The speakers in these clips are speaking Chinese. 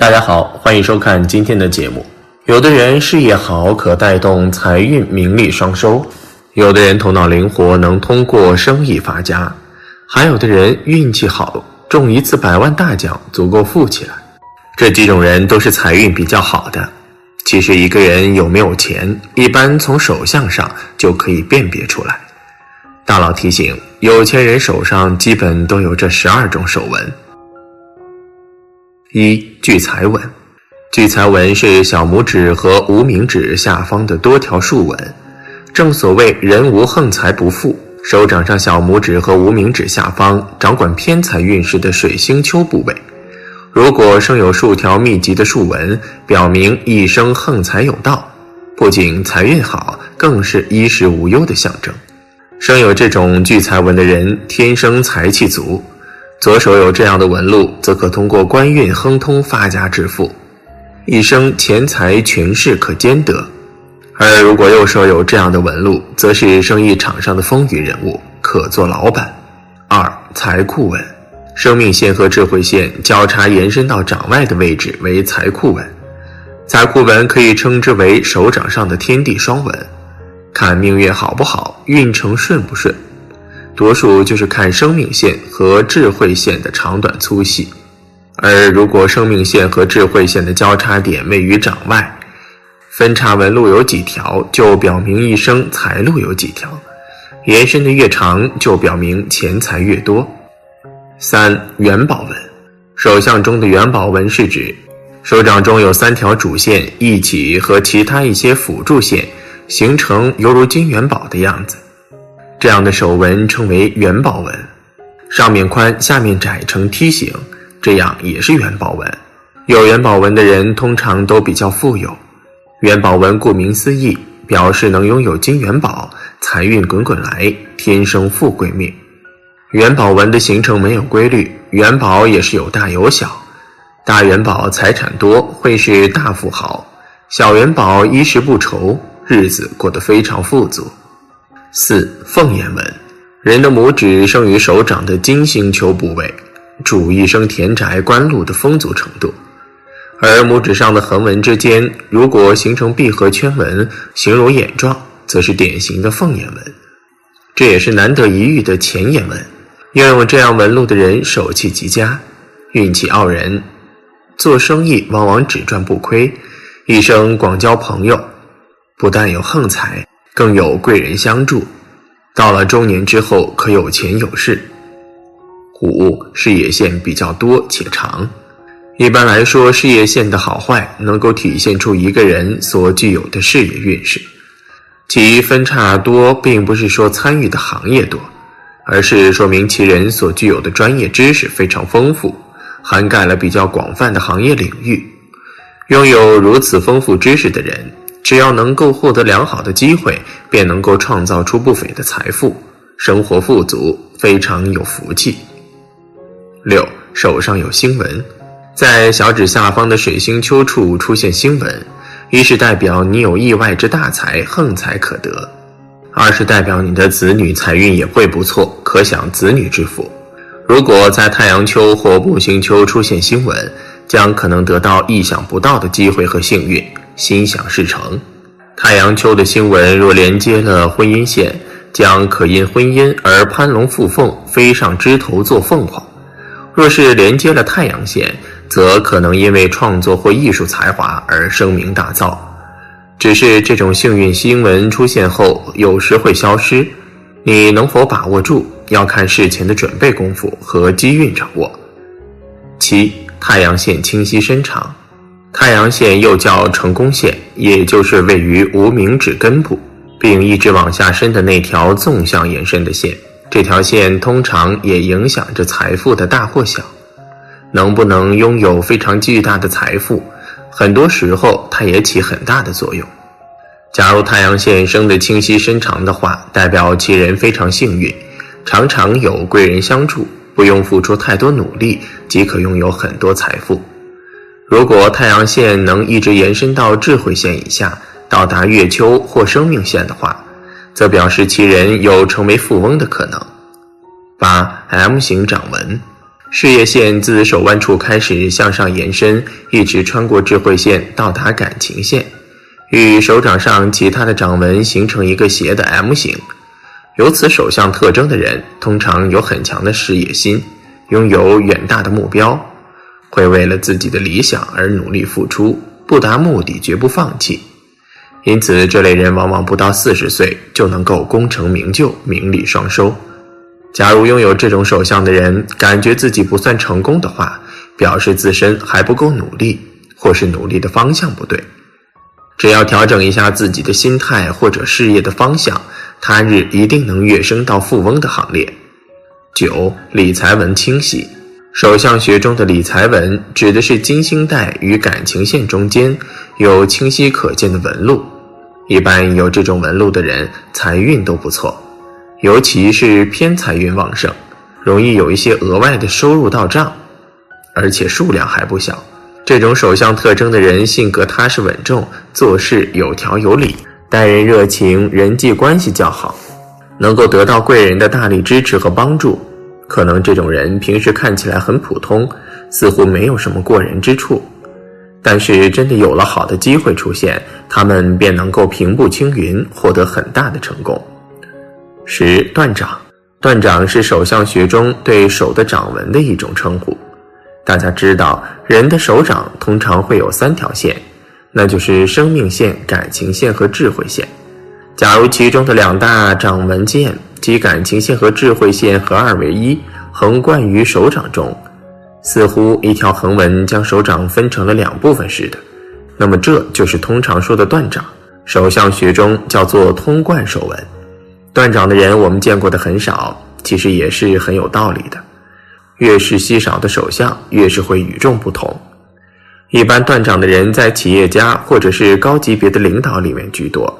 大家好，欢迎收看今天的节目。有的人事业好，可带动财运名利双收；有的人头脑灵活，能通过生意发家；还有的人运气好，中一次百万大奖足够富起来。这几种人都是财运比较好的。其实一个人有没有钱，一般从手相上就可以辨别出来。大佬提醒：有钱人手上基本都有这十二种手纹。一聚财纹，聚财纹是小拇指和无名指下方的多条竖纹，正所谓人无横财不富。手掌上小拇指和无名指下方掌管偏财运势的水星丘部位，如果生有数条密集的竖纹，表明一生横财有道，不仅财运好，更是衣食无忧的象征。生有这种聚财纹的人，天生财气足。左手有这样的纹路，则可通过官运亨通发家致富，一生钱财权势可兼得；而如果右手有这样的纹路，则是生意场上的风云人物，可做老板。二财库纹，生命线和智慧线交叉延伸到掌外的位置为财库纹，财库纹可以称之为手掌上的天地双纹，看命运好不好，运程顺不顺。多数就是看生命线和智慧线的长短粗细，而如果生命线和智慧线的交叉点位于掌外，分叉纹路有几条，就表明一生财路有几条；延伸的越长，就表明钱财越多。三元宝纹，手相中的元宝纹是指手掌中有三条主线一起和其他一些辅助线形成犹如金元宝的样子。这样的手纹称为元宝纹，上面宽，下面窄，呈梯形，这样也是元宝纹。有元宝纹的人通常都比较富有。元宝纹顾名思义，表示能拥有金元宝，财运滚滚来，天生富贵命。元宝纹的形成没有规律，元宝也是有大有小。大元宝财产多，会是大富豪；小元宝衣食不愁，日子过得非常富足。四凤眼纹，人的拇指生于手掌的金星丘部位，主一生田宅官禄的丰足程度。而拇指上的横纹之间，如果形成闭合圈纹，形如眼状，则是典型的凤眼纹。这也是难得一遇的前眼纹。拥有这样纹路的人，手气极佳，运气傲人，做生意往往只赚不亏，一生广交朋友，不但有横财。更有贵人相助，到了中年之后可有钱有势。五事业线比较多且长，一般来说，事业线的好坏能够体现出一个人所具有的事业运势。其分叉多，并不是说参与的行业多，而是说明其人所具有的专业知识非常丰富，涵盖了比较广泛的行业领域。拥有如此丰富知识的人。只要能够获得良好的机会，便能够创造出不菲的财富，生活富足，非常有福气。六，手上有星纹，在小指下方的水星丘处出现星纹，一是代表你有意外之大财，横财可得；二是代表你的子女财运也会不错，可享子女之福。如果在太阳丘或木星丘出现星纹，将可能得到意想不到的机会和幸运。心想事成，太阳丘的星纹若连接了婚姻线，将可因婚姻而攀龙附凤，飞上枝头做凤凰；若是连接了太阳线，则可能因为创作或艺术才华而声名大噪。只是这种幸运新闻出现后，有时会消失，你能否把握住，要看事前的准备功夫和机运掌握。七，太阳线清晰伸长。太阳线又叫成功线，也就是位于无名指根部，并一直往下伸的那条纵向延伸的线。这条线通常也影响着财富的大或小，能不能拥有非常巨大的财富，很多时候它也起很大的作用。假如太阳线生得清晰伸长的话，代表其人非常幸运，常常有贵人相助，不用付出太多努力即可拥有很多财富。如果太阳线能一直延伸到智慧线以下，到达月球或生命线的话，则表示其人有成为富翁的可能。八 M 型掌纹，事业线自手腕处开始向上延伸，一直穿过智慧线到达感情线，与手掌上其他的掌纹形成一个斜的 M 型。有此手相特征的人，通常有很强的事业心，拥有远大的目标，会为了自己的理想而努力付出，不达目的绝不放弃。因此，这类人往往不到四十岁就能够功成名就、名利双收。假如拥有这种手相的人感觉自己不算成功的话，表示自身还不够努力，或是努力的方向不对。只要调整一下自己的心态或者事业的方向，他日一定能跃升到富翁的行列。九理财纹清晰，手相学中的理财纹指的是金星带与感情线中间有清晰可见的纹路，一般有这种纹路的人财运都不错。尤其是偏财运旺盛，容易有一些额外的收入到账，而且数量还不小。这种手相特征的人性格踏实稳重，做事有条有理，待人热情，人际关系较好，能够得到贵人的大力支持和帮助。可能这种人平时看起来很普通，似乎没有什么过人之处，但是真的有了好的机会出现，他们便能够平步青云，获得很大的成功。十断掌，断掌是手相学中对手的掌纹的一种称呼。大家知道，人的手掌通常会有三条线，那就是生命线、感情线和智慧线。假如其中的两大掌纹线即感情线和智慧线合二为一，横贯于手掌中，似乎一条横纹将手掌分成了两部分似的，那么这就是通常说的断掌。手相学中叫做通贯手纹。断掌的人，我们见过的很少，其实也是很有道理的。越是稀少的手相，越是会与众不同。一般断掌的人在企业家或者是高级别的领导里面居多，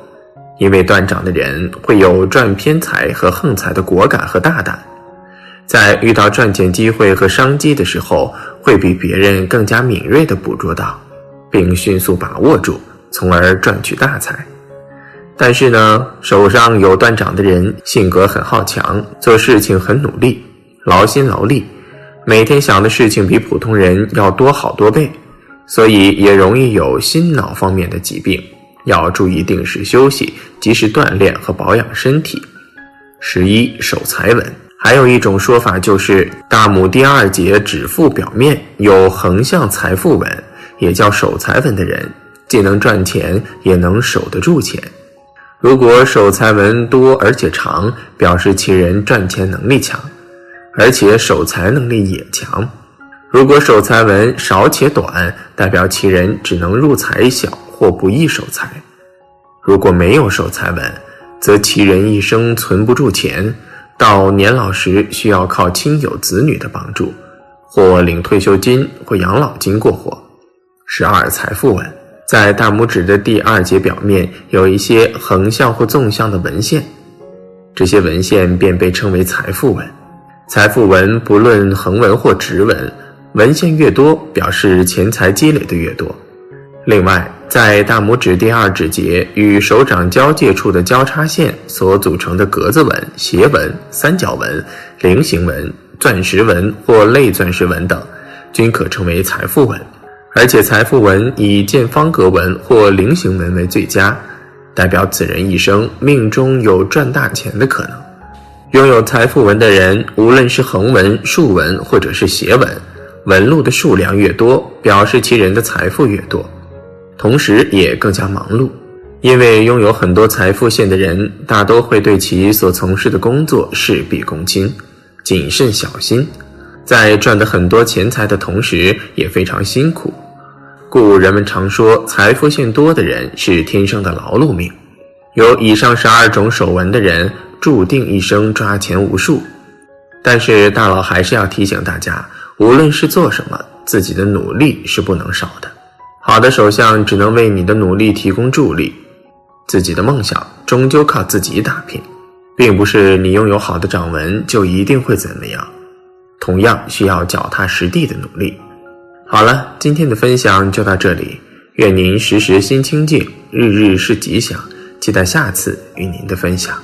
因为断掌的人会有赚偏财和横财的果敢和大胆，在遇到赚钱机会和商机的时候，会比别人更加敏锐地捕捉到，并迅速把握住，从而赚取大财。但是呢，手上有断掌的人性格很好强，做事情很努力，劳心劳力，每天想的事情比普通人要多好多倍，所以也容易有心脑方面的疾病，要注意定时休息，及时锻炼和保养身体。十一守财纹，还有一种说法就是大拇第二节指腹表面有横向财富纹，也叫守财纹的人，既能赚钱，也能守得住钱。如果守财纹多而且长，表示其人赚钱能力强，而且守财能力也强；如果守财纹少且短，代表其人只能入财小或不易守财。如果没有守财纹，则其人一生存不住钱，到年老时需要靠亲友子女的帮助，或领退休金或养老金过活。十二财富纹。在大拇指的第二节表面有一些横向或纵向的纹线，这些纹线便被称为财富纹。财富纹不论横纹或直纹，纹线越多，表示钱财积累的越多。另外，在大拇指第二指节与手掌交界处的交叉线所组成的格子纹、斜纹、三角纹、菱形纹、钻石纹或类钻石纹等，均可称为财富纹。而且财富纹以见方格纹或菱形纹为最佳，代表此人一生命中有赚大钱的可能。拥有财富纹的人，无论是横纹、竖纹或者是斜纹，纹路的数量越多，表示其人的财富越多，同时也更加忙碌。因为拥有很多财富线的人，大都会对其所从事的工作事必躬亲、谨慎小心。在赚得很多钱财的同时，也非常辛苦，故人们常说财富线多的人是天生的劳碌命。有以上十二种手纹的人，注定一生抓钱无数。但是大佬还是要提醒大家，无论是做什么，自己的努力是不能少的。好的手相只能为你的努力提供助力，自己的梦想终究靠自己打拼，并不是你拥有好的掌纹就一定会怎么样。同样需要脚踏实地的努力。好了，今天的分享就到这里，愿您时时心清静，日日是吉祥。期待下次与您的分享。